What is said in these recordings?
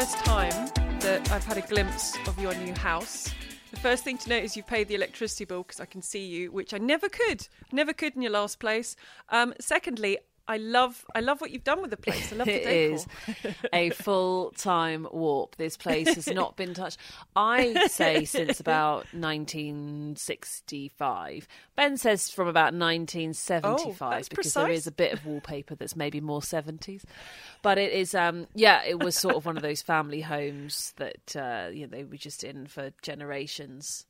first time that I've had a glimpse of your new house. The first thing to note is you've paid the electricity bill because I can see you, which I never could. Never could in your last place. Um, secondly, I love I love what you've done with the place. I love the It decor. is a full time warp. This place has not been touched, I say, since about 1965. Ben says from about 1975 Oh, because there precise. is a bit of wallpaper that's maybe more 70s. But it is, um, yeah, it was sort of one of those family homes that uh, you know they were just in for generations.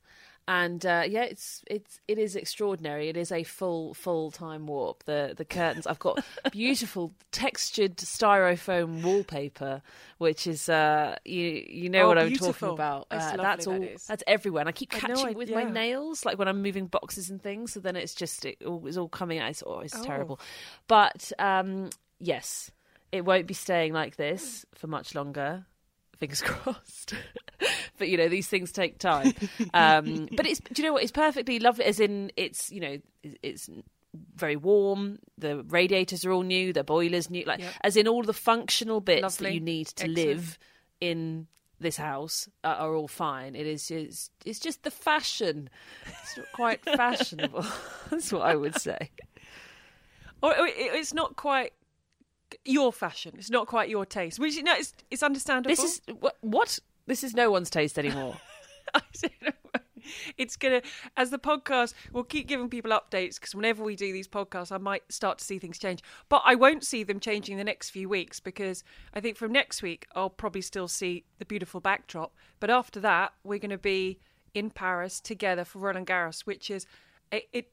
And uh, yeah, it's it's it is extraordinary. It is a full full time warp. The the curtains. I've got beautiful textured styrofoam wallpaper, which is uh, you you know Oh, what I'm talking about. That's Uh, lovely, that's that all. is. That's everywhere. And I keep catching I- it with my nails, like when I'm moving boxes and things. So then it's just it all it's all coming out. It's, oh, it's Oh. terrible. But um, yes, it won't be staying like this for much longer. Fingers crossed. but you know these things take time. Um, but it's do you know what? It's perfectly lovely. As in, it's you know it's very warm. The radiators are all new. The boilers new. Like Yep. as in all the functional bits that you need to Excellent. live in this house are, are all fine. It is it's, it's just the fashion. It's not quite fashionable. That's what I would say. Or, or it- it's not quite your fashion. It's not quite your taste. Which no, it's it's understandable. This is what, what? This is no one's taste anymore. I don't know. It's gonna as the podcast. We'll keep giving people updates because whenever we do these podcasts, I might start to see things change. But I won't see them changing the next few weeks because I think from next week I'll probably still see the beautiful backdrop. But after that, we're going to be in Paris together for Roland Garros, which is it, it.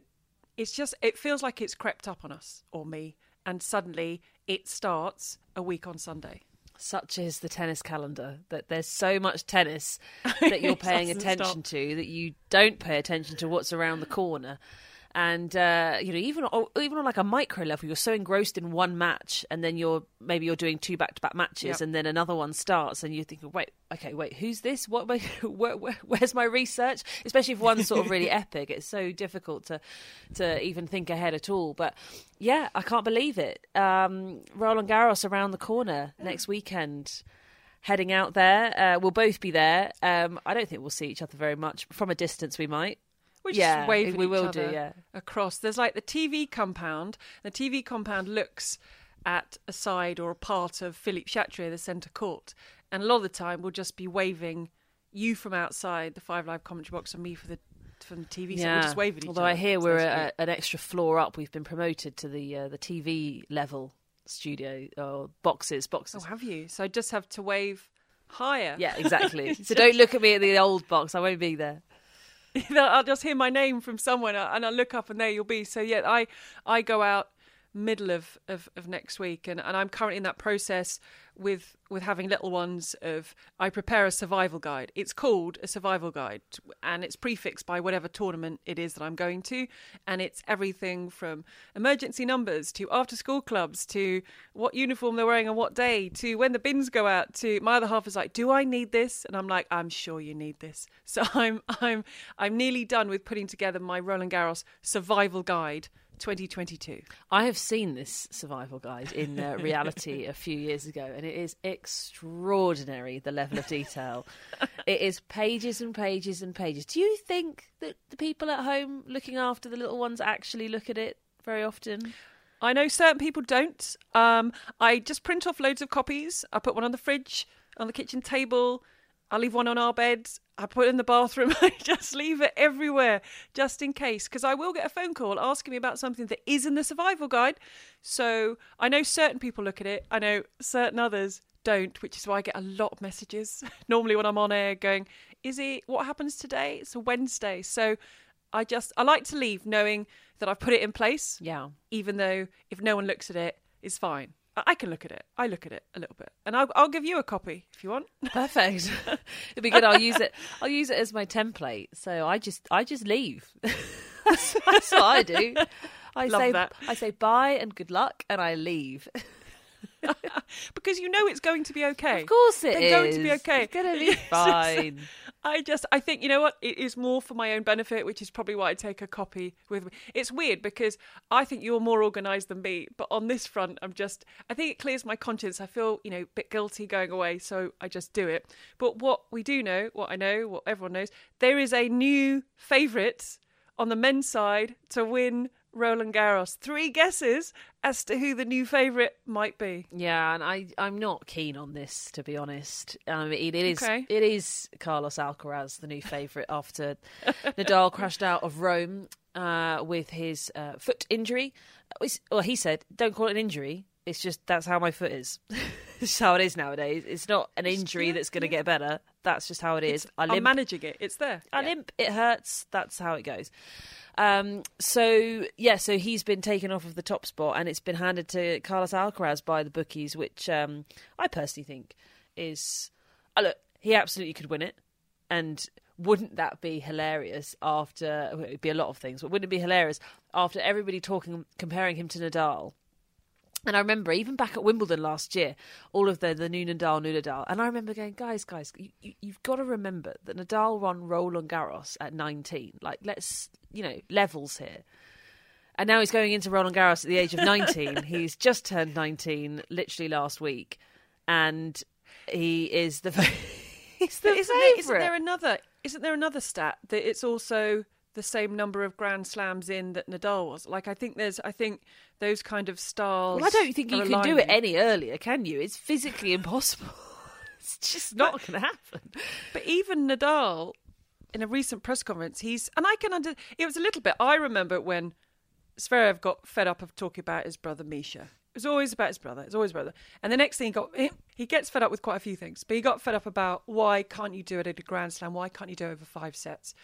It's just it feels like it's crept up on us or me, and suddenly it starts a week on Sunday. Such is the tennis calendar that there's so much tennis that you're paying attention stop. to that you don't pay attention to what's around the corner. And uh, you know, even on, even on like a micro level, you're so engrossed in one match, and then you're maybe you're doing two back to back matches, Yep. and then another one starts, and you're thinking, wait, okay, wait, who's this? What? am I- Where, where, where's my research? Especially if one's sort of really epic, it's so difficult to to even think ahead at all. But yeah, I can't believe it. Um, Roland Garros around the corner next weekend. Heading out there, uh, we'll both be there. Um, I don't think we'll see each other very much. From a distance, we might. We're Yeah, just waving we will do, yeah. across. There's like the TV compound. The TV compound looks at a side or a part of Philippe Chatrier, the centre court, and a lot of the time we'll just be waving you from outside the Five Live commentary box and me for the from the TV. So we'll just wave at each Although other. I hear we're a, an extra floor up. We've been promoted to the uh, the TV level studio or boxes. Boxes. Oh, have you? So I just have to wave higher. yeah, exactly. so don't look at me at the old box. I won't be there. I'll just hear my name from someone and I look up and there you'll be. So yeah, I I go out middle of, of, of next week and, and I'm currently in that process with with having little ones of I prepare a survival guide. It's called a survival guide and it's prefixed by whatever tournament it is that I'm going to and it's everything from emergency numbers to after school clubs to what uniform they're wearing on what day to when the bins go out to my other half is like, Do I need this? And I'm like, I'm sure you need this. So I'm I'm I'm nearly done with putting together my Roland Garros survival guide 2022. I have seen this survival guide in uh, reality a few years ago, and it is extraordinary the level of detail. it is pages and pages and pages. Do you think that the people at home looking after the little ones actually look at it very often? I know certain people don't. Um, I just print off loads of copies. I put one on the fridge, on the kitchen table. I leave one on our bed. I put it in the bathroom. I just leave it everywhere just in case. Because I will get a phone call asking me about something that is in the survival guide. So I know certain people look at it. I know certain others don't, which is why I get a lot of messages. Normally when I'm on air going, is it what happens today? It's a Wednesday. So I just, I like to leave knowing that I've put it in place Yeah. even though if no one looks at it, it's fine. I can look at it. I look at it a little bit, and I'll, I'll give you a copy if you want. Perfect. It'll be good. I'll use it. I'll use it as my template. So I just, I just leave. that's, that's what I do. I Love say, that. I say bye and good luck, and I leave. because you know it's going to be okay. Of course it They're going to be is. okay. It's gonna be Yes. fine. I just, I think, you know what? It is more for my own benefit, which is probably why I take a copy with me. It's weird because I think you're more organised than me, but on this front, I'm just, I think it clears my conscience. I feel, you know, a bit guilty going away, so I just do it. But what we do know, what I know, what everyone knows, there is a new favourite on the men's side to win Roland Garros. Three guesses as to who the new favourite might be. Yeah, and I I'm not keen on this to be honest. I mean, it is Okay. it is Carlos Alcaraz, the new favourite after Nadal crashed out of Rome uh, with his uh, foot injury. Well, he said, "Don't call it an injury. It's just that's how my foot is. it's how it is nowadays. It's not an injury yeah, that's going to yeah. get better. That's just how it is. I I'm managing it. It's there. I Yeah. limp, it hurts. That's how it goes. Um, so yeah, so he's been taken off of the top spot, and it's been handed to Carlos Alcaraz by the bookies, which um, I personally think is. Uh, look, he absolutely could win it, and wouldn't that be hilarious? After well, it'd be a lot of things, but wouldn't it be hilarious after everybody talking, comparing him to Nadal? And I remember even back at Wimbledon last year, all of the the new Nadal, new Nadal, and I remember going, guys, guys, you, you've got to remember that Nadal won Roland Garros at 19. Like, let's you know levels here. And now he's going into Roland Garros at the age of 19. he's just turned 19, literally last week, and he is the he's the isn't there, isn't there another? Isn't there another stat that it's also the same number of Grand Slams in that Nadal was? Like I think there's, I think those kind of styles. Well, I don't think you can do it any earlier, can you? It's physically impossible. it's just not going to happen. But even Nadal, in a recent press conference, he's and I can under. It was a little bit. I remember when Zverev got fed up of talking about his brother Misha. It was always about his brother. It's always brother. And the next thing he got, he, he gets fed up with quite a few things. But he got fed up about why can't you do it at a Grand Slam? Why can't you do it over five sets?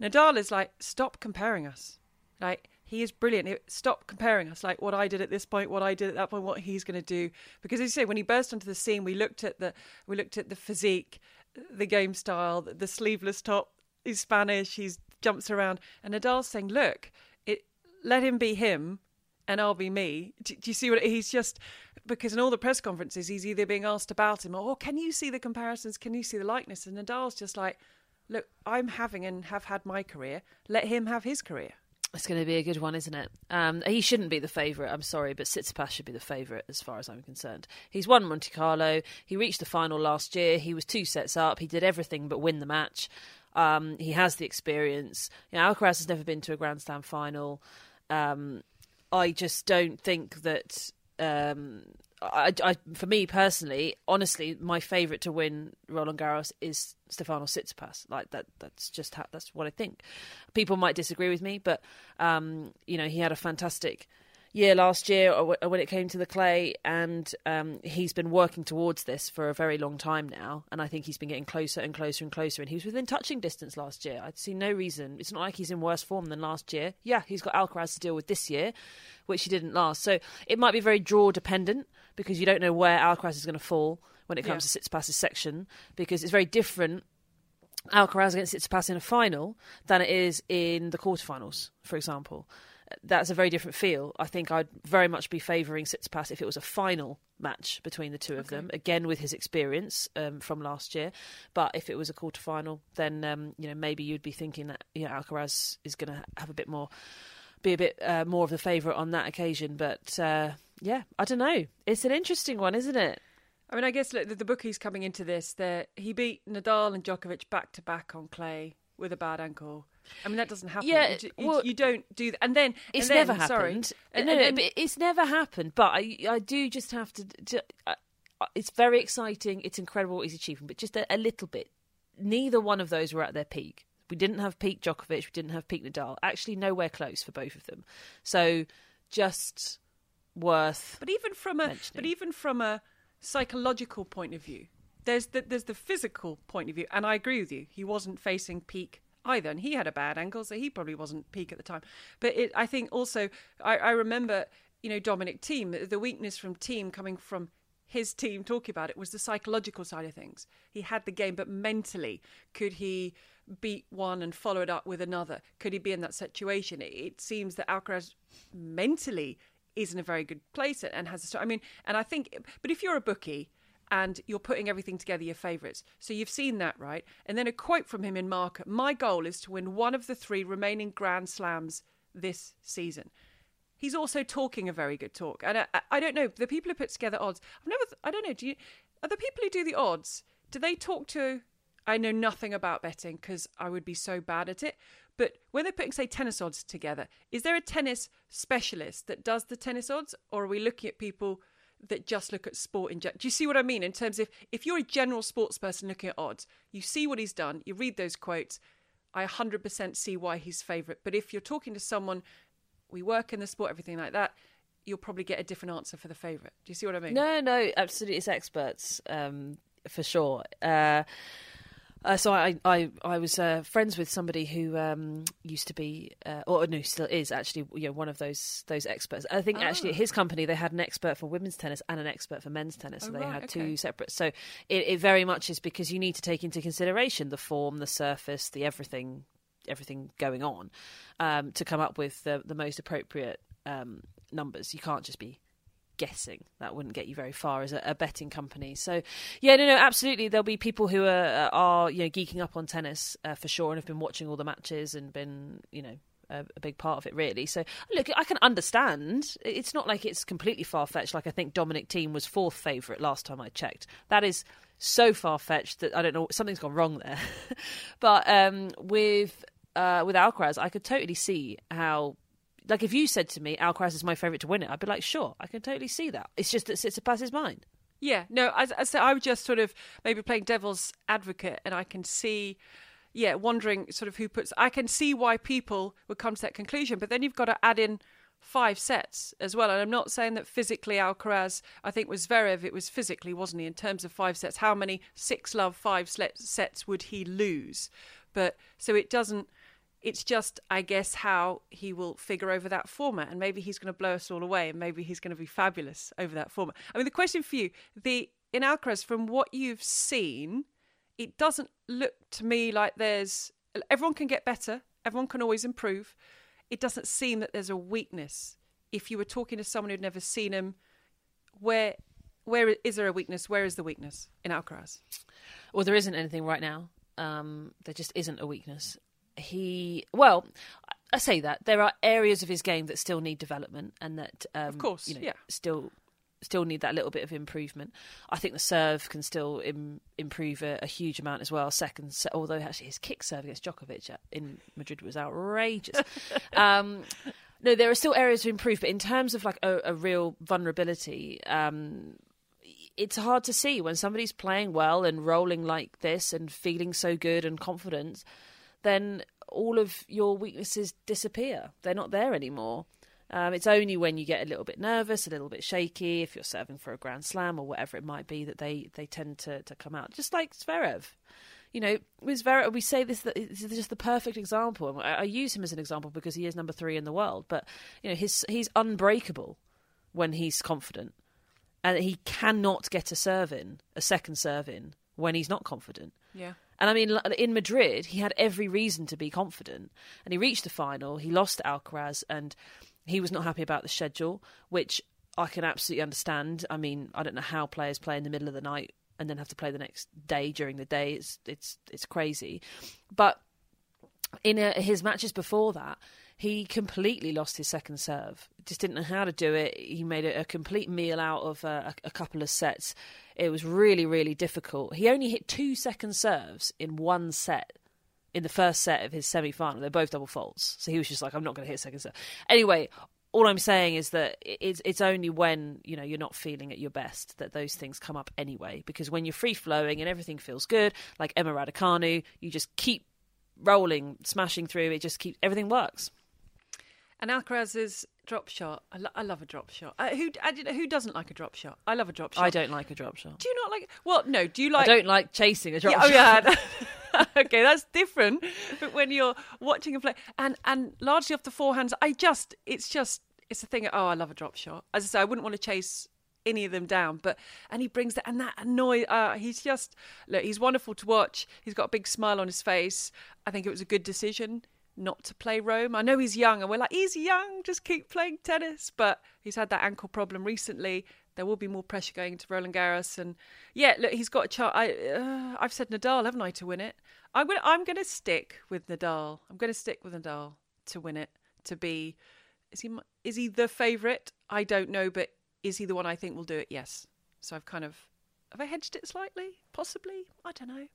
Nadal is like, stop comparing us. Like he is brilliant. Stop comparing us. Like what I did at this point, what I did at that point, what he's going to do. Because as you say, when he burst onto the scene, we looked at the we looked at the physique, the game style, the, sleeveless top. He's Spanish. He's jumps around, and Nadal's saying, "Look, it let him be him." And I'll be me. Do, do you see what he's just? Because in all the press conferences, he's either being asked about him or, oh, "Can you see the comparisons? Can you see the likeness?" And Nadal's just like, "Look, I'm having and have had my career. Let him have his career." It's going to be a good one, isn't it? Um, he shouldn't be the favourite. I'm sorry, but Tsitsipas should be the favourite as far as I'm concerned. He's won Monte Carlo. He reached the final last year. He was two sets up. He did everything but win the match. Um, he has the experience. You know, Alcaraz has never been to a Grand Slam final. Um, I just don't think that. Um, I, I, for me personally, honestly, my favourite to win Roland Garros is Stefanos Tsitsipas. Like that, that's just how, that's what I think. People might disagree with me, but um, you know, he had a fantastic year last year when it came to the clay, and um, he's been working towards this for a very long time now. And I think he's been getting closer and closer and closer. And he was within touching distance last year. I'd see no reason. It's not like he's in worse form than last year. Yeah, he's got Alcaraz to deal with this year, which he didn't last. So it might be very draw dependent because you don't know where Alcaraz is going to fall when it comes to Tsitsipas's section because it's very different Alcaraz against Tsitsipas in a final than it is in the quarterfinals, for example. That's a very different feel. I think I'd very much be favouring Tsitsipas if it was a final match between the two of them, again with his experience um, from last year. But if it was a quarterfinal, then um, you know maybe you'd be thinking that you know Alcaraz is going to have a bit more, be a bit uh, more of the favourite on that occasion. But uh, yeah, I don't know. It's an interesting one, isn't it? I mean, I guess look, the, the bookies coming into this, they're- he beat Nadal and Djokovic back to back on clay with a bad ankle. I mean, that doesn't happen. Yeah, you, you- well, you don't do that. And then It's and then, never happened. Sorry, no, and, no, and no, then- it's never happened. But I, I do just have to. to uh, uh, it's very exciting. It's incredible what he's achieving, but just a, a little bit. Neither one of those were at their peak. We didn't have peak Djokovic. We didn't have peak Nadal. Actually, nowhere close for both of them. So, just worth. But even from a mentioning. but even from a psychological point of view, there's the, there's the physical point of view, and I agree with you. He wasn't facing peak either, and he had a bad ankle, so he probably wasn't peak at the time. But it, I think also I, I remember you know Dominic Thiem the, weakness from Thiem coming from his team talking about it was the psychological side of things. He had the game, but mentally, could he beat one and follow it up with another? Could he be in that situation? It, it seems that Alcaraz mentally is in a very good place and has a. I mean, and I think, but if you're a bookie and you're putting everything together, your favourites. So you've seen that, right? And then a quote from him in Marca My goal is to win one of the three remaining Grand Slams this season. He's also talking a very good talk. And I, I don't know, the people who put together odds, I've never, I don't know, do you, are the people who do the odds, do they talk to, I know nothing about betting because I would be so bad at it. But when they're putting, say, tennis odds together, is there a tennis specialist that does the tennis odds? Or are we looking at people that just look at sport in general. Do you see what I mean? In terms of if you're a general sports person looking at odds, you see what he's done, you read those quotes. I 100% see why he's favourite. But if you're talking to someone, we work in the sport, everything like that, you'll probably get a different answer for the favourite. Do you see what I mean? No, no, absolutely. It's experts um, for sure. Uh, uh, so I, I, I was uh, friends with somebody who um, used to be, uh, or no, still is actually, you know, one of those those experts. I think oh. actually at his company they had an expert for women's tennis and an expert for men's tennis, so oh, they right, had okay. two separate. So it, it very much is because you need to take into consideration the form, the surface, the everything, everything going on, um, to come up with the the most appropriate um, numbers. You can't just be guessing. That wouldn't get you very far as a, a, betting company. So, yeah, no, no, absolutely. There'll be people who are, are you know geeking up on tennis uh, for sure and have been watching all the matches and been you know a, a, big part of it really. So look, I can understand. It's not like it's completely far fetched. Like I think Dominic Thiem was fourth favourite last time I checked. That is so far fetched that I don't know something's gone wrong there. but um, with uh, with Alcaraz, I could totally see how like if you said to me Alcaraz is my favourite to win it, I'd be like, sure, I can totally see that. It's just that it sits mine. Yeah, no, I said, I was just sort of maybe playing devil's advocate, and I can see, yeah, wondering sort of who puts. I can see why people would come to that conclusion, but then you've got to add in five sets as well. And I'm not saying that physically Alcaraz, I think was Zverev, it was physically, wasn't he, in terms of five sets? How many six love five sets would he lose? But so it doesn't it's just, I guess, how he will figure over that format, and maybe he's going to blow us all away, and maybe he's going to be fabulous over that format. I mean, the question for you, the in Alcaraz, from what you've seen, it doesn't look to me like there's everyone can get better, everyone can always improve. It doesn't seem that there's a weakness. If you were talking to someone who'd never seen him, where where is there a weakness? Where is the weakness in Alcaraz? Well, there isn't anything right now. Um, there just isn't a weakness he well I say that there are areas of his game that still need development and that um, of course you know yeah. still still need that little bit of improvement. I think the serve can still Im- improve a, a, huge amount as well. Second, although actually his kick serve against Djokovic in Madrid was outrageous. um, no, there are still areas to improve, but in terms of like a, a real vulnerability, um, it's hard to see when somebody's playing well and rolling like this and feeling so good and confident then all of your weaknesses disappear. They're not there anymore. Um, it's only when you get a little bit nervous, a little bit shaky, if you're serving for a Grand Slam or whatever it might be, that they, they tend to, to come out. Just like Zverev. You know, with Zverev, we say this, that it's just the perfect example. I, I use him as an example because he is number three in the world, but, you know, his, he's unbreakable when he's confident. And he cannot get a serve in, a second serve in, when he's not confident. Yeah. And I mean, in Madrid, he had every reason to be confident. And he reached the final, he lost to Alcaraz, and he was not happy about the schedule, which I can absolutely understand. I mean, I don't know how players play in the middle of the night and then have to play the next day during the day. It's it's it's crazy. But in a, his matches before that, he completely lost his second serve. Just didn't know how to do it. He made a, complete meal out of uh, a, a, couple of sets. It was really, really difficult. He only hit two second serves in one set. In the first set of his semi final, they're both double faults. So he was just like, I'm not going to hit second serve. Anyway, all I'm saying is that it's it's only when you know you're not feeling at your best that those things come up anyway. Because when you're free flowing and everything feels good, like Emma Raducanu, you just keep rolling, smashing through. It just keeps everything works. And Alcaraz's drop shot. I, lo- I love a drop shot. Uh, who I, who doesn't like a drop shot? I love a drop shot. I don't like a drop shot. Do you not like? Well, no. Do you like? I don't like chasing a drop yeah, shot. Oh yeah. okay, that's different. But when you're watching a play, and and largely off the forehands, I just it's just it's a thing. Oh, I love a drop shot. As I say, I wouldn't want to chase any of them down. But and he brings that and that annoy. Uh, he's just look. He's wonderful to watch. He's got a big smile on his face. I think it was a good decision not to play Rome. I know he's young and we're like, he's young, just keep playing tennis. But he's had that ankle problem recently. there will be more pressure going into Roland Garros. And yeah, look, he's got a chance. I uh, I've said Nadal, haven't I, to win it? I'm gonna I'm gonna stick with Nadal. I'm gonna stick with Nadal to win it. To be, is he is he the favourite? I don't know, but is he the one I think will do it? Yes. So I've kind of have I hedged it slightly? Possibly. I don't know.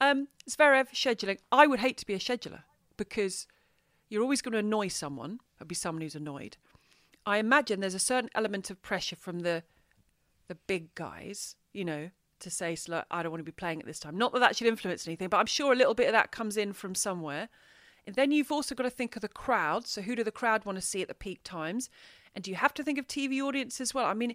Um, Zverev scheduling. I would hate to be a scheduler because you're always going to annoy someone. There'll be someone who's annoyed. I imagine there's a certain element of pressure from the the big guys, you know, to say, I don't want to be playing at this time. Not that that should influence anything, but I'm sure a little bit of that comes in from somewhere. And then you've also got to think of the crowd. So, who do the crowd want to see at the peak times? And do you have to think of TV audience as well? I mean,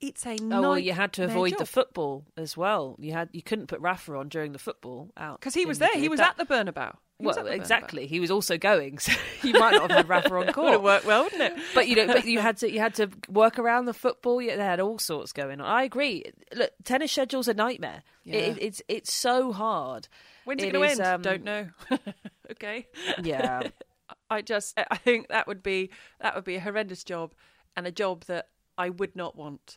it's a oh well you had to avoid job. the football as well you had you couldn't put rafa on during the football out because he was there he was at the bernabeu well exactly. he was also going so you might not have had rafa on court. Would have worked well wouldn't it? But you know but you had to you had to work around the football. Yeah, they had all sorts going on. I agree. Look tennis schedule's a nightmare. Yeah. it, it's it's so hard. When's it, it going to end? um, don't know. Okay. Yeah. I just i think that would be that would be a horrendous job and a job that I would not want.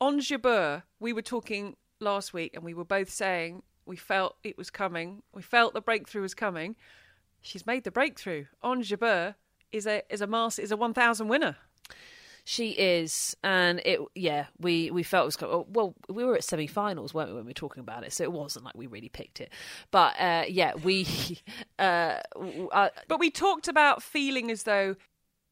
Ons Jabeur, we were talking last week and we were both saying we felt it was coming. We felt the breakthrough was coming. She's made the breakthrough. Ons Jabeur is a is a master is a 1000 winner. She is, and it yeah we we felt it was well we were at semi-finals weren't we when we were talking about it so it wasn't like we really picked it but uh, yeah we uh, uh, but we talked about feeling as though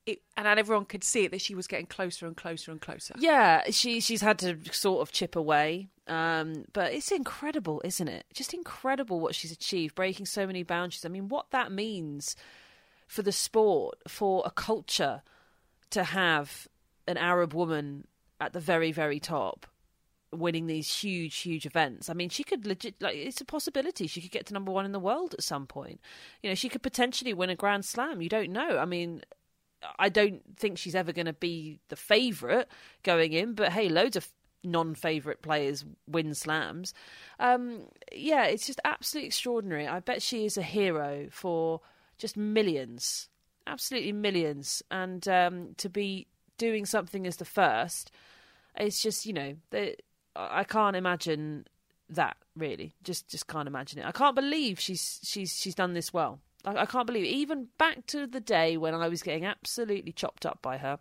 it, and everyone could see it that she was getting closer and closer and closer. Yeah, she she's had to sort of chip away, um, but it's incredible, isn't it? Just incredible what she's achieved, breaking so many boundaries. I mean, what that means for the sport, for a culture to have an Arab woman at the very very top winning these huge huge events i mean she could legit like it's a possibility she could get to number 1 in the world at some point you know she could potentially win a grand slam you don't know i mean I don't think she's ever going to be the favourite going in, but hey, loads of non-favourite players win slams. Um, yeah, it's just absolutely extraordinary. I bet she is a hero for just millions, absolutely millions, and um, to be doing something as the first, it's just you know, they, I can't imagine that really. Just just can't imagine it. I can't believe she's she's she's done this well. I, I can't believe it. Even back to the day when I was getting absolutely chopped up by her.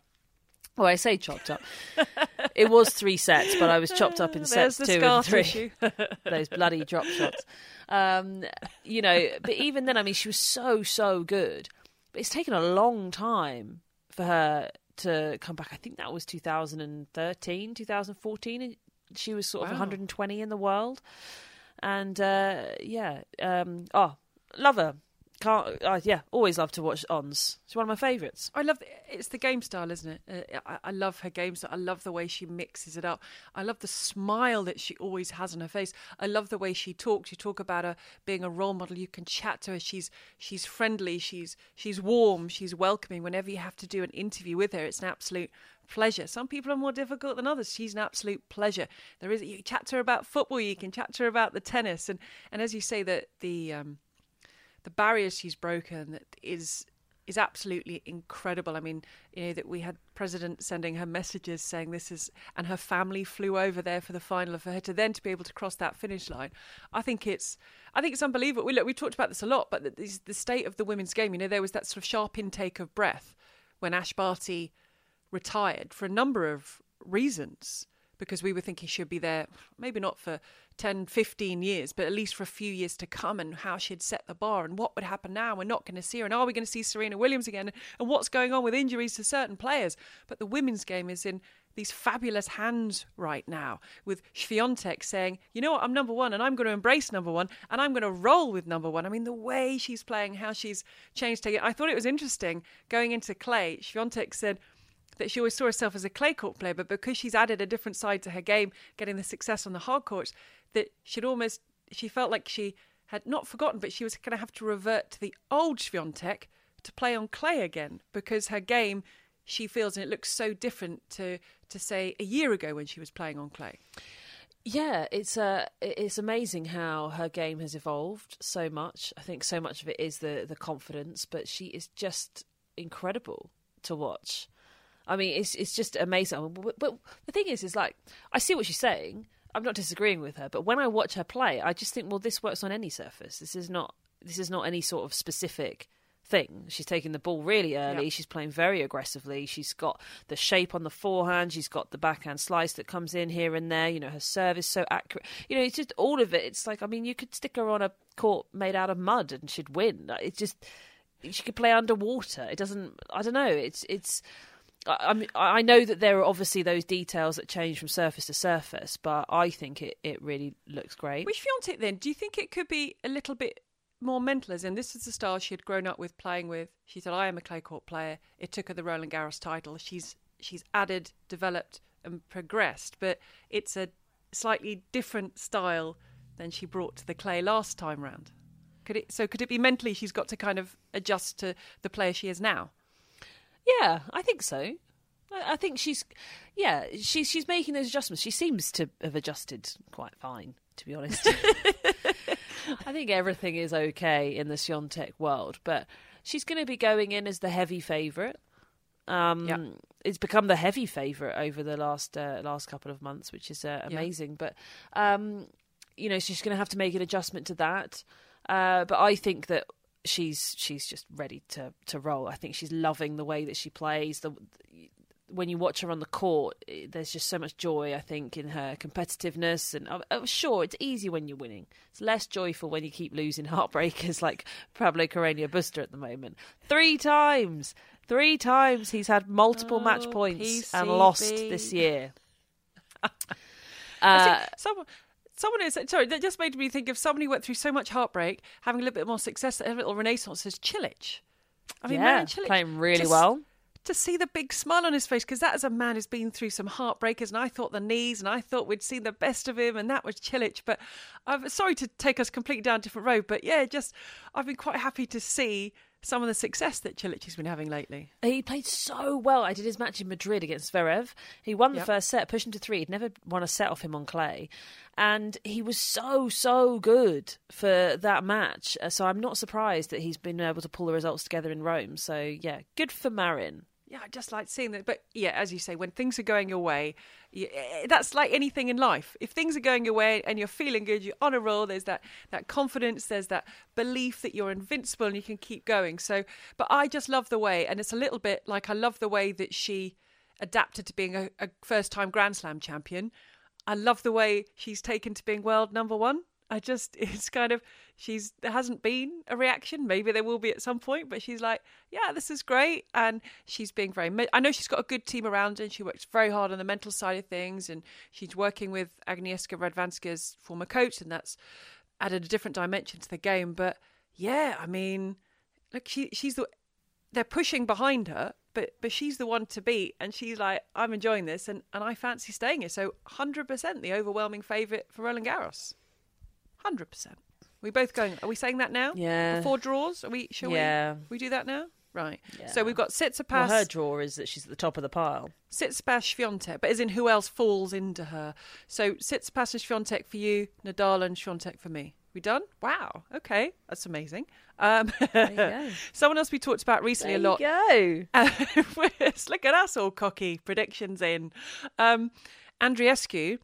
Well, I say chopped up. it was three sets, but I was chopped up in sets two and three. Those bloody drop shots. Um, you know, but even then, I mean, she was so so good. But it's taken a long time for her to come back. I think that was 2013, 2014. She was sort wow. of 120 in the world, and uh, yeah, um, oh, love her can't. Uh, yeah, always love to watch Ons. She's one of my favourites. I love the, it's the game style, isn't it? Uh, I, I, love her game style. I love the way she mixes it up. I love the smile that she always has on her face. I love the way she talks. You talk about her being a role model. You can chat to her. She's she's friendly. She's she's warm. She's welcoming. Whenever you have to do an interview with her, it's an absolute pleasure. Some people are more difficult than others. She's an absolute pleasure. There is you chat to her about football. You can chat to her about the tennis, and and as you say that the um, the barriers she's broken is is absolutely incredible. I mean, you know that we had President sending her messages saying this is, and her family flew over there for the final. For her to then to be able to cross that finish line, I think it's, I think it's unbelievable. We look, we talked about this a lot, but the, the state of the women's game. You know, there was that sort of sharp intake of breath when Ash Barty retired for a number of reasons because we were thinking she'd be there, maybe not for 10, 15 years, but at least for a few years to come and how she'd set the bar and what would happen now. We're not going to see her. And are we going to see Serena Williams again? And what's going on with injuries to certain players? But the women's game is in these fabulous hands right now with Swiatek saying, you know what, I'm number one and I'm going to embrace number one and I'm going to roll with number one. I mean, the way she's playing, how she's changed. I thought it was interesting going into clay. Swiatek said, that she always saw herself as a clay court player, but because she's added a different side to her game, getting the success on the hard courts, that she'd almost she felt like she had not forgotten, but she was going to have to revert to the old Swiatek to play on clay again because her game she feels and it looks so different to to say a year ago when she was playing on clay. Yeah, it's uh, it's amazing how her game has evolved so much. I think so much of it is the the confidence, but she is just incredible to watch. I mean, it's it's just amazing. But, but the thing is, is like I see what she's saying. I'm not disagreeing with her, but when I watch her play, I just think, well, this works on any surface. This is not this is not any sort of specific thing. She's taking the ball really early. She's playing very aggressively. She's got the shape on the forehand. She's got the backhand slice that comes in here and there. You know, her serve is so accurate. You know, it's just all of it. It's like, I mean, you could stick her on a court made out of mud and she'd win. It's just, she could play underwater. It doesn't, I don't know. It's, it's, I, I know that there are obviously those details that change from surface to surface, but I think it, it really looks great. Which Swiatek then? Do you think it could be a little bit more mental, as in this is the style she had grown up with playing with. She said, "I am a clay court player." It took her the Roland Garros title. She's she's added, developed, and progressed, but it's a slightly different style than she brought to the clay last time round. Could it? So could it be mentally she's got to kind of adjust to the player she is now? Yeah, I think so. I think she's, yeah, she's she's making those adjustments. She seems to have adjusted quite fine, to be honest. I think everything is okay in the Swiatek world, but she's going to be going in as the heavy favourite. Um, yeah. It's become the heavy favourite over the last uh, last couple of months, which is uh, amazing. But um, you know, she's going to have to make an adjustment to that. Uh, but I think that she's she's just ready to to roll. I think she's loving the way that she plays. The when you watch her on the court, there's just so much joy, I think, in her competitiveness. And I'm sure it's easy when you're winning. It's less joyful when you keep losing heartbreakers like Pablo Carreño Busta at the moment. Three times, three times he's had multiple oh, match points PCB. and lost this year. uh, someone, someone is sorry. That just made me think of someone who went through so much heartbreak, having a little bit more success, a little renaissance. Is Cilic. I mean, yeah, Cilic, playing really just, well to see the big smile on his face because that is a man who's been through some heartbreakers and I thought the knees and I thought we'd seen the best of him and that was Cilic but I'm sorry to take us completely down a different road but yeah just I've been quite happy to see some of the success that Cilic has been having lately. He played so well. I did his match in Madrid against Zverev. He won the yep. first set, pushed him to three. He'd never won a set off him on clay. And he was so, so good for that match. Uh, so I'm not surprised that he's been able to pull the results together in Rome. So, yeah, good for Marin yeah, I just like seeing that. But yeah, as you say, when things are going your way, you, eh, that's like anything in life. If things are going your way and you're feeling good, you're on a roll. There's that that confidence. There's that belief that you're invincible and you can keep going. So, but I just love the way, and it's a little bit like I love the way that she adapted to being a, a first time Grand Slam champion. I love the way she's taken to being world number one. I just it's kind of she's there hasn't been a reaction. Maybe there will be at some point, but she's like, yeah, this is great, and she's being very. I know she's got a good team around her, and she works very hard on the mental side of things, and she's working with Agnieszka Radwanska's former coach, and that's added a different dimension to the game. But yeah, I mean, look, she she's the they're pushing behind her, but but she's the one to beat, and she's like, I'm enjoying this, and and I fancy staying here. So 100% the overwhelming favourite for Roland Garros. Hundred percent. We both going. Are we saying that now? Yeah. Before draws, are we? Shall yeah. we? We do that now. Right. Yeah. So we've got Tsitsipas. Well, her draw is that she's at the top of the pile. Tsitsipas, Swiatek, but as in who else falls into her? So Tsitsipas and Swiatek for you, Nadal and Swiatek for me. We done? Wow. Okay, that's amazing. Um, someone else we talked about recently there a lot. Go. look at us all cocky predictions in. Um, Andreescu.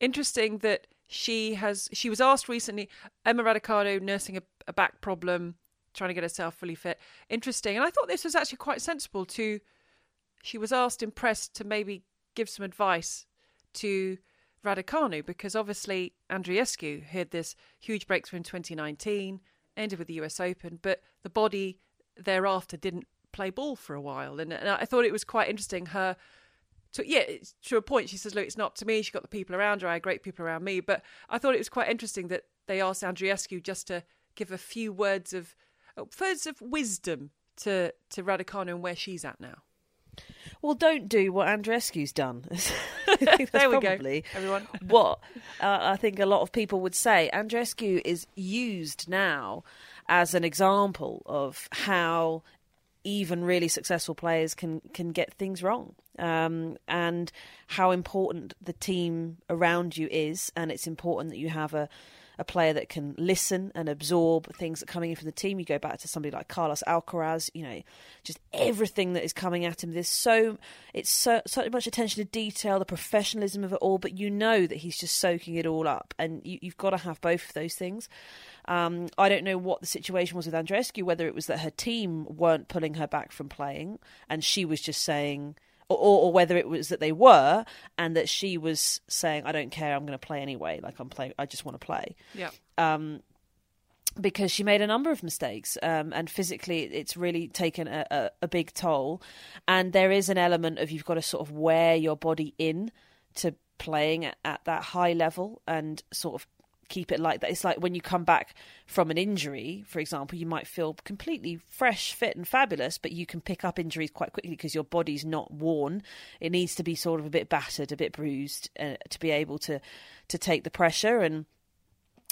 Interesting that she has she was asked recently Emma Raducanu nursing a, a, back problem trying to get herself fully fit. Interesting. And I thought this was actually quite sensible to she was asked impressed to maybe give some advice to Raducanu because obviously Andreescu had this huge breakthrough in 2019 ended with the US Open but the body thereafter didn't play ball for a while. And, and I thought it was quite interesting her so yeah, to a point, she says, "Look, it's not to me. She got the people around her. I had great people around me." But I thought it was quite interesting that they asked Andreescu just to give a few words of uh, words of wisdom to to Raducanu and where she's at now. Well, don't do what Andreescu's done. There we go, everyone. what uh, I think a lot of people would say. Andreescu is used now as an example of how even really successful players can can get things wrong, um, and how important the team around you is, and it's important that you have a a player that can listen and absorb things that are coming in from the team. You go back to somebody like Carlos Alcaraz, you know, just everything that is coming at him. There's so it's so so much attention to detail, the professionalism of it all, but you know that he's just soaking it all up, and you, you've got to have both of those things. Um, I don't know what the situation was with Andreescu, whether it was that her team weren't pulling her back from playing, and she was just saying. Or, or whether it was that they were, and that she was saying, "I don't care. I'm going to play anyway. Like I'm playing. I just want to play." Yeah. um, because she made a number of mistakes, um, and physically, it's really taken a, a, a big toll. And there is an element of you've got to sort of wear your body in to playing at, at that high level and sort of keep it like that. It's like when you come back from an injury, for example, you might feel completely fresh, fit, and fabulous, but you can pick up injuries quite quickly because your body's not worn. It needs to be sort of a bit battered, a bit bruised uh, to be able to to take the pressure. And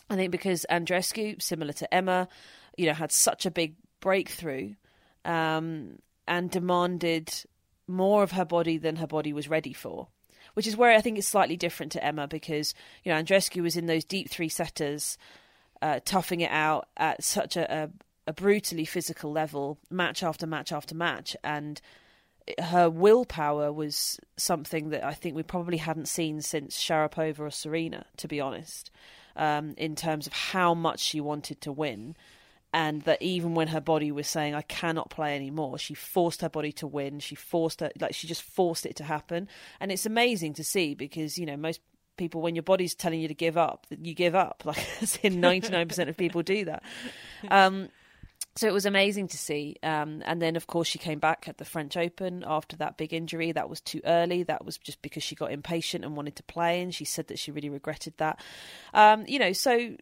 I think because Andreescu, similar to Emma, you know, had such a big breakthrough um, and demanded more of her body than her body was ready for which is where I think it's slightly different to Emma because you know Andreescu was in those deep three setters, uh, toughing it out at such a, a, a brutally physical level, match after match after match, and her willpower was something that I think we probably hadn't seen since Sharapova or Serena, to be honest, um, in terms of how much she wanted to win and that even when her body was saying I cannot play anymore, she forced her body to win. She forced her like she just forced it to happen, and it's amazing to see because you know most people when your body's telling you to give up, you give up. Like as in ninety nine percent of people do that. Um, so it was amazing to see. Um, and then, of course, she came back at the French Open after that big injury. That was too early. That was just because she got impatient and wanted to play. And she said that she really regretted that. Um, you know, so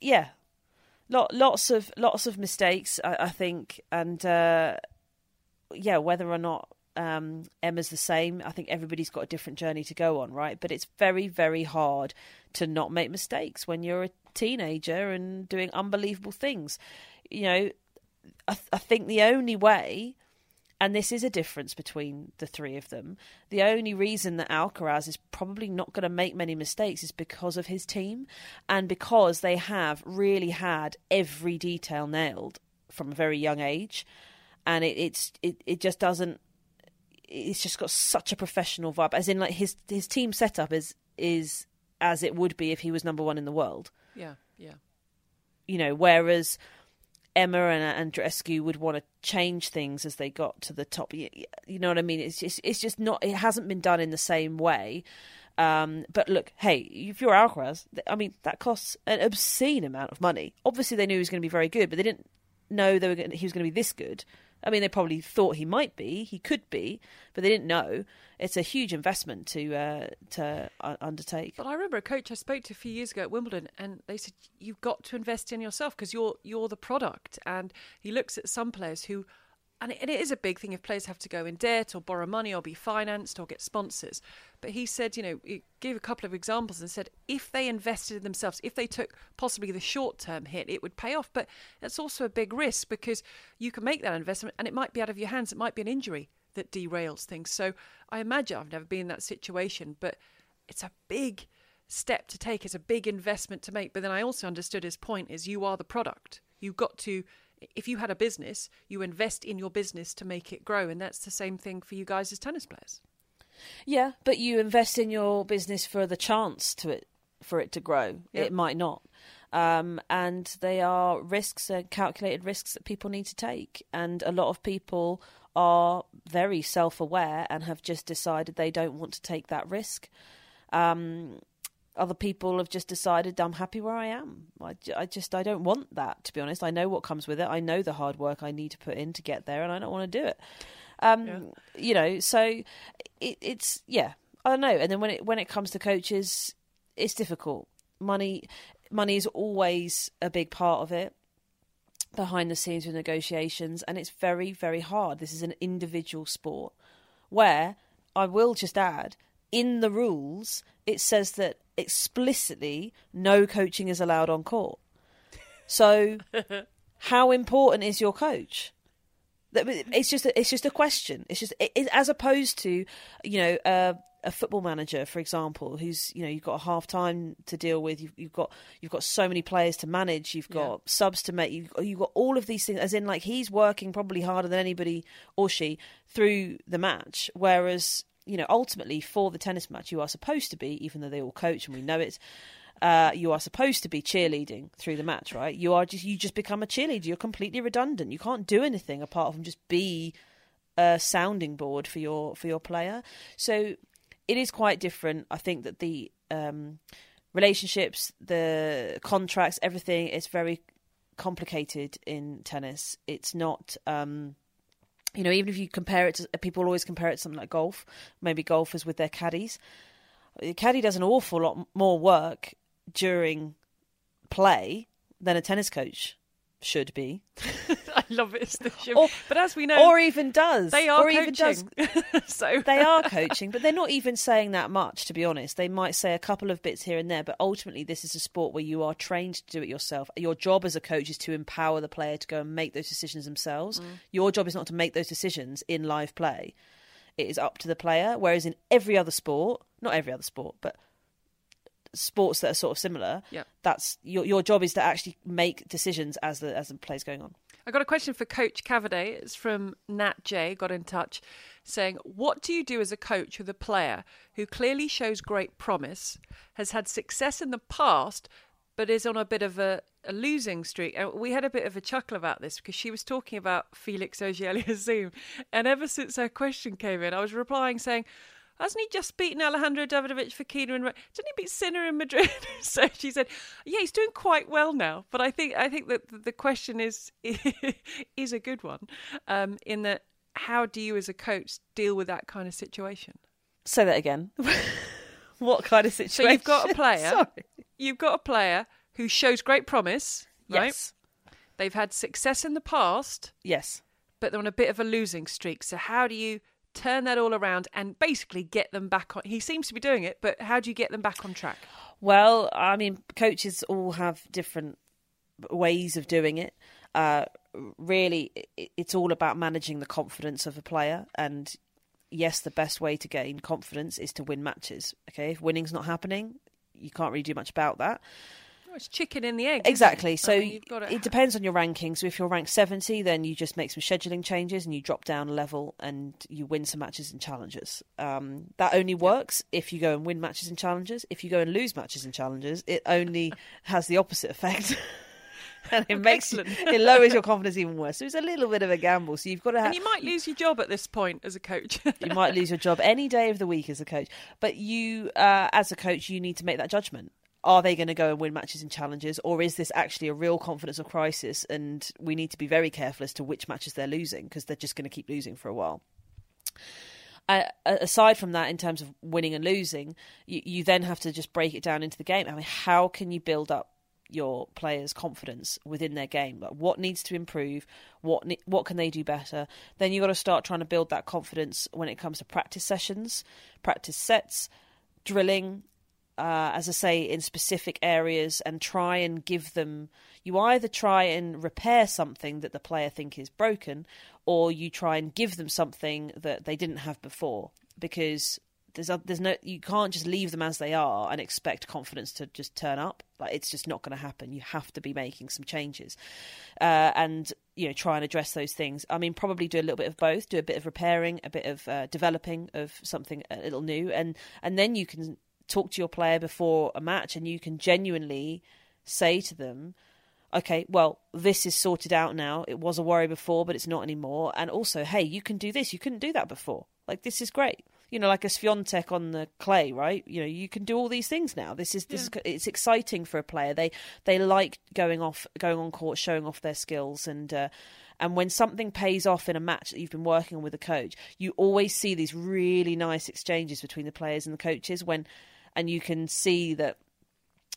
yeah, lot, lots of lots of mistakes, I, I think, and uh, yeah, whether or not um, Emma's the same, I think everybody's got a different journey to go on, right? But it's very, very hard to not make mistakes when you're a teenager and doing unbelievable things. You know, I, th- I think the only way and this is a difference between the three of them. The only reason that Alcaraz is probably not going to make many mistakes is because of his team and because they have really had every detail nailed from a very young age, and it, it's it, it just doesn't. It's just got such a professional vibe, as in like his his team setup is is as it would be if he was number one in the world. Yeah, yeah. You know, whereas Emma and Andreescu would want to change things as they got to the top. You, you know what I mean? It's just it's just not. It hasn't been done in the same way. Um, but look, hey, if you're Alcaraz, I mean that costs an obscene amount of money. Obviously, they knew he was going to be very good, but they didn't know they were going he was going to be this good. I mean, they probably thought he might be, he could be, but they didn't know. It's a huge investment to uh, to uh, undertake. But I remember a coach I spoke to a few years ago at Wimbledon, and they said you've got to invest in yourself because you're you're the product. And he looks at some players who, and it, is a big thing if players have to go in debt or borrow money or be financed or get sponsors. But he said, you know, he gave a couple of examples and said if they invested in themselves, if they took possibly the short term hit, it would pay off. But it's also a big risk because you can make that investment and it might be out of your hands. It might be an injury that derails things. So I imagine I've never been in that situation, but it's a big step to take. It's a big investment to make. But then I also understood his point is you are the product. You've got to if you had a business, you invest in your business to make it grow. And that's the same thing for you guys as tennis players. Yeah, but you invest in your business for the chance to it for it to grow. Yep. It might not. Um, and they are risks, uh, calculated risks that people need to take. And a lot of people are very self aware and have just decided they don't want to take that risk. Um, other people have just decided I'm happy where I am. I, I, just I don't want that to be honest. I know what comes with it. I know the hard work I need to put in to get there, and I don't want to do it. Um, Yeah. You know, so it, it's yeah, I don't know. And then when it when it comes to coaches, it's difficult. Money money is always a big part of it behind the scenes with negotiations, and it's very very hard. This is an individual sport where I will just add in the rules it says that explicitly no coaching is allowed on court. So, how important is your coach? It's just a, it's just a question. It's just it, it- as opposed to you know uh, a football manager, for example, who's you know you've got a half time to deal with. You've, you've got you've got so many players to manage. You've got subs to make. You've you've got all of these things. As in, like he's working probably harder than anybody or she through the match. Whereas you know ultimately for the tennis match, you are supposed to be, even though they all coach and we know it. Uh, you are supposed to be cheerleading through the match, right? You are just you just become a cheerleader. You're completely redundant. You can't do anything apart from just be a sounding board for your for your player. So it is quite different. I think that the um, relationships, the contracts, everything is very complicated in tennis. It's not. Um, you know, even if you compare it to people always compare it to something like golf, maybe golfers with their caddies. A caddy does an awful lot more work during play than a tennis coach should be, love it. Or- but as we know, or even does. they are or even does coaching. so they are coaching, but they're not even saying that much, to be honest. They might say a couple of bits here and there, but ultimately, this is a sport where you are trained to do it yourself. Your job as a coach is to empower the player to go and make those decisions themselves. Mm. Your job is not to make those decisions in live play. It is up to the player. Whereas in every other sport, not every other sport, but sports that are sort of similar, that's your your job is to actually make decisions as the as the play's going on. I got a question for Coach Cavaday. It's from Nat J. Got in touch, saying, "What do you do as a coach with a player who clearly shows great promise, has had success in the past, but is on a bit of a, a losing streak?" And we had a bit of a chuckle about this because she was talking about Felix Auger-Aliassime, and ever since her question came in, I was replying saying. Hasn't he just beaten Alejandro Davidovich Fokina and Didn't he beat Sinner in Madrid? so she said, "Yeah, he's doing quite well now." But I think I think that the question is is a good one. Um, in that, how do you as a coach deal with that kind of situation? Say that again. what kind of situation? So you've got a player. Sorry. You've got a player who shows great promise, right? Yes. They've had success in the past, Yes. but they're on a bit of a losing streak. So how do you turn that all around and basically get them back on? He seems to be doing it, but how do you get them back on track? Well, I mean, coaches all have different ways of doing it. Uh, really, it's all about managing the confidence of a player. And yes, the best way to gain confidence is to win matches. Okay, if winning's not happening, you can't really do much about that. Oh, it's chicken in the egg. isn't it? Exactly. I So mean, you've got to- it depends on your ranking. So if you're ranked 70, then you just make some scheduling changes and you drop down a level and you win some matches and Challengers. Um, that only works if you go and win matches and Challengers. If you go and lose matches and Challengers, it only has the opposite effect. and it makes excellent. it lowers your confidence even worse. So it's a little bit of a gamble. So you've got to have and you might lose your job at this point as a coach. you might lose your job any day of the week as a coach. But you, uh, as a coach, you need to make that judgment. Are they going to go and win matches and Challengers, or is this actually a real confidence crisis? And we need to be very careful as to which matches they're losing because they're just going to keep losing for a while. Uh, aside from that, in terms of winning and losing, you, you then have to just break it down into the game. I mean, how can you build up your players' confidence within their game? Like, what needs to improve? What ne- what can they do better? Then you've got to start trying to build that confidence when it comes to practice sessions, practice sets, drilling. Uh, as I say, in specific areas, and try and give them. You either try and repair something that the player think is broken, or you try and give them something that they didn't have before. Because there's a, there's no you can't just leave them as they are and expect confidence to just turn up. Like it's just not going to happen. You have to be making some changes, uh, and you know try and address those things. I mean, probably do a little bit of both. Do a bit of repairing, a bit of uh, developing of something a little new, and and then you can talk to your player before a match, and you can genuinely say to them. Okay, well, this is sorted out now. It was a worry before, but it's not anymore. And also, hey, you can do this. You couldn't do that before. Like this is great you know, like a Swiatek on the clay, right? You know, you can do all these things now. This is this is, it's exciting for a player. They they like going off, going on court, showing off their skills, and uh, and when something pays off in a match that you've been working on with a coach, you always see these really nice exchanges between the players and the coaches when, and you can see that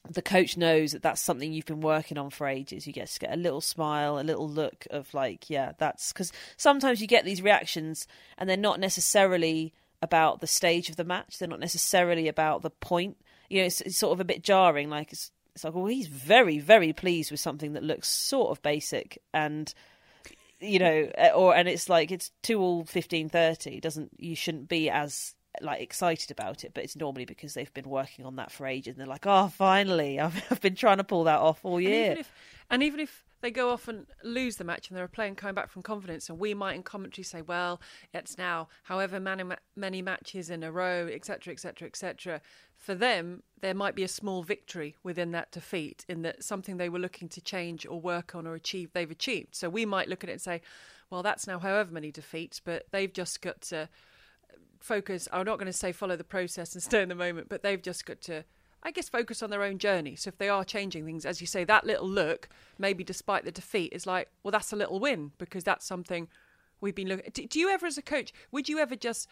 the coach knows that that's something you've been working on for ages. You get to get a little smile, a little look of like, yeah, that's because sometimes you get these reactions and they're not necessarily about the stage of the match. They're not necessarily about the point. You know, it's, it's sort of a bit jarring. Like it's, it's like, well, he's very, very pleased with something that looks sort of basic and you know, or and it's like it's two all fifteen thirty. Doesn't you shouldn't be as like excited about it, but it's normally because they've been working on that for ages and they're like, oh, finally, I've, I've been trying to pull that off all year. And even, if, and even if they go off and lose the match and they're playing coming back from confidence, and we might in commentary say, well, it's now however many, many matches in a row, etc., etc., etc. For them, there might be a small victory within that defeat in that something they were looking to change or work on or achieve, they've achieved. So we might look at it and say, well, that's now however many defeats, but they've just got to focus. I'm not going to say follow the process and stay in the moment, but they've just got to, I guess, focus on their own journey. So if they are changing things, as you say, that little look, maybe despite the defeat, is like, well, that's a little win because that's something we've been looking. Do, do you ever, as a coach, would you ever just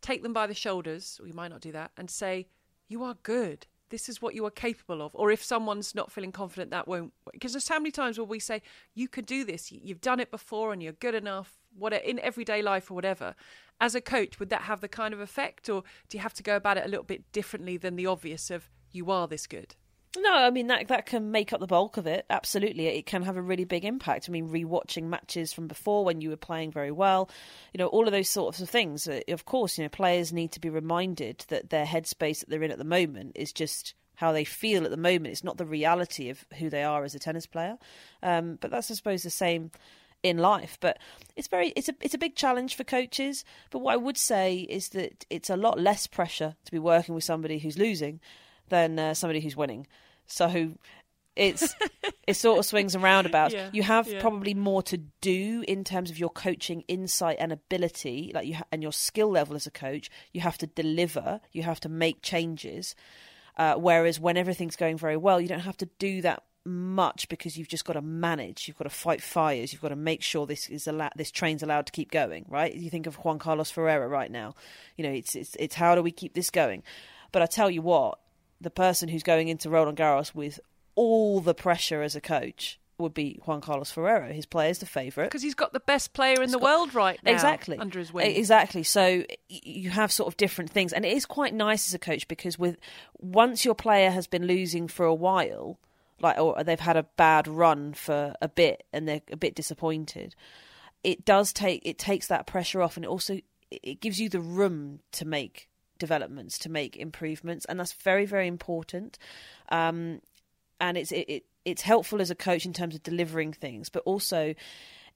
take them by the shoulders? We might not do that and say, you are good. This is what you are capable of. Or if someone's not feeling confident, that won't. Because there's how many times will we say, you could do this, you've done it before and you're good enough, whatever, in everyday life or whatever as a coach, would that have the kind of effect, or do you have to go about it a little bit differently than the obvious of you are this good? No, I mean that that can make up the bulk of it. Absolutely, it can have a really big impact. I mean, rewatching matches from before when you were playing very well, you know, all of those sorts of things. Uh, of course, you know, players need to be reminded that their headspace that they're in at the moment is just how they feel at the moment. It's not the reality of who they are as a tennis player. Um, but that's, I suppose, the same in life. But it's very it's a it's a big challenge for coaches. But what I would say is that it's a lot less pressure to be working with somebody who's losing than uh, somebody who's winning. So it's it sort of swings around about. Yeah, you have yeah. probably more to do in terms of your coaching insight and ability, like you ha- and your skill level as a coach. You have to deliver. You have to make changes. Uh, whereas when everything's going very well, you don't have to do that much because you've just got to manage. You've got to fight fires. You've got to make sure this is allowed, this train's allowed to keep going. Right? You think of Juan Carlos Ferrero right now. You know, it's it's it's how do we keep this going? But I tell you what, the person who's going into Roland Garros with all the pressure as a coach would be Juan Carlos Ferrero. His player is the favourite because he's got the best player in he's the got, world right now. Exactly under his wing. Exactly. So you have sort of different things, and it is quite nice as a coach because with once your player has been losing for a while like or they've had a bad run for a bit and they're a bit disappointed it does take it takes that pressure off and it also it gives you the room to make developments to make improvements and that's very very important um, and it's it, it it's helpful as a coach in terms of delivering things but also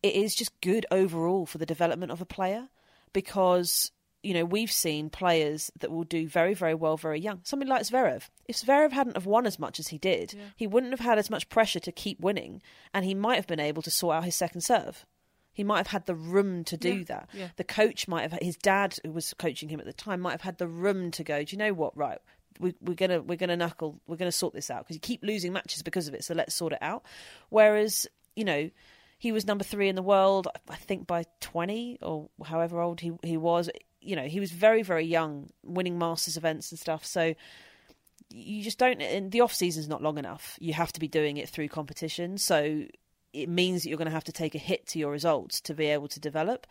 it is just good overall for the development of a player because you know, we've seen players that will do very, very well very young. Something like Zverev. If Zverev hadn't have won as much as he did, yeah. he wouldn't have had as much pressure to keep winning, and he might have been able to sort out his second serve. He might have had the room to do yeah. that. Yeah. The coach might have, his dad who was coaching him at the time, might have had the room to go. Do you know what? Right, we, are gonna we're gonna knuckle. We're gonna sort this out because you keep losing matches because of it. So let's sort it out. Whereas you know he was number three in the world, I think by 20 or however old he, he was you know, he was very, very young, winning Masters events and stuff. So you just don't. And the off season's not long enough. You have to be doing it through competition. So it means that you're going to have to take a hit to your results to be able to develop.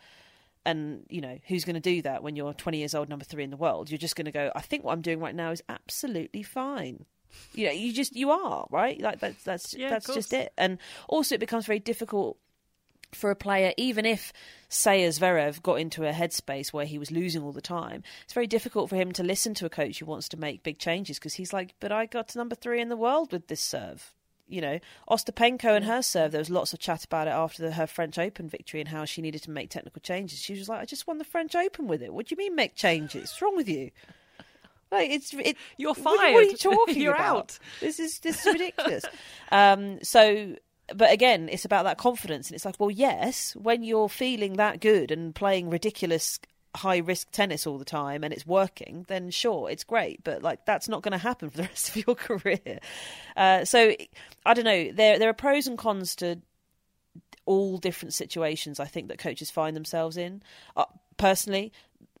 And you know who's going to do that when you're 20 years old, number three in the world? You're just going to go. I think what I'm doing right now is absolutely fine. You know, you just you are right. Like that's that's yeah, that's just it. And also, it becomes very difficult for a player, even if, say, Zverev got into a headspace where he was losing all the time, it's very difficult for him to listen to a coach who wants to make big changes because he's like, but I got to number three in the world with this serve. You know, Ostapenko and her serve, there was lots of chat about it after the, her French Open victory and how she needed to make technical changes. She was like, I just won the French Open with it. What do you mean make changes? What's wrong with you? Like it's it, you're fired. What, what are you talking you're about? Out. This is this is ridiculous. um, so but again, it's about that confidence, and it's like, well, yes, when you're feeling that good and playing ridiculous high risk tennis all the time and it's working, then sure, it's great. But like that's not going to happen for the rest of your career. Uh, so I don't know. There there are pros and cons to all different situations. I think that coaches find themselves in. Uh, personally,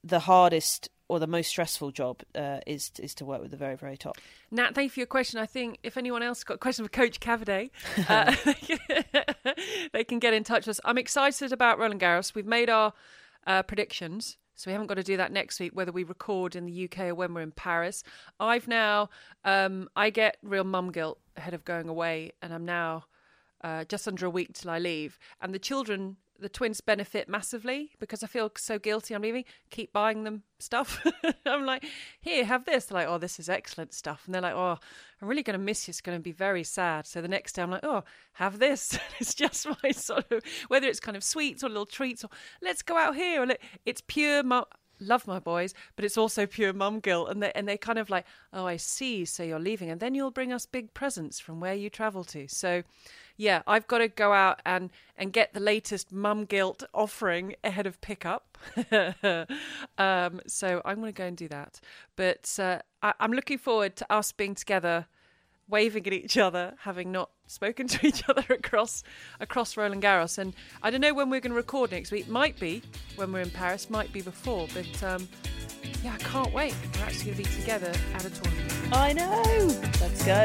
the hardest or the most stressful job uh, is is to work with the very very top. Nat, thank you for your question. I think if anyone else got a question for Coach Cavaday, uh, they can get in touch with us. I'm excited about Roland Garros. We've made our uh, predictions. So we haven't got to do that next week, whether we record in the UK or when we're in Paris. I've now, um, I get real mum guilt ahead of going away, and I'm now uh, just under a week till I leave. And the children the twins benefit massively because I feel so guilty I'm leaving. Keep buying them stuff. I'm like, here, have this. They're like, oh, this is excellent stuff. And they're like, oh, I'm really going to miss you. It's going to be very sad. So the next day I'm like, oh, have this. it's just my sort of, whether it's kind of sweets or little treats or let's go out here. It's pure, love my boys, but it's also pure mum guilt. And they, and they kind of like, oh, I see. So you're leaving. And then you'll bring us big presents from where you travel to. So, yeah, I've got to go out and, and get the latest mum guilt offering ahead of pickup. um, so I'm going to go and do that. But uh, I, I'm looking forward to us being together, waving at each other, having not spoken to each other across across Roland Garros. And I don't know when we're going to record next week. Might be when we're in Paris. Might be before. But um, yeah, I can't wait. We're actually going to be together at a tournament. I know. Let's go.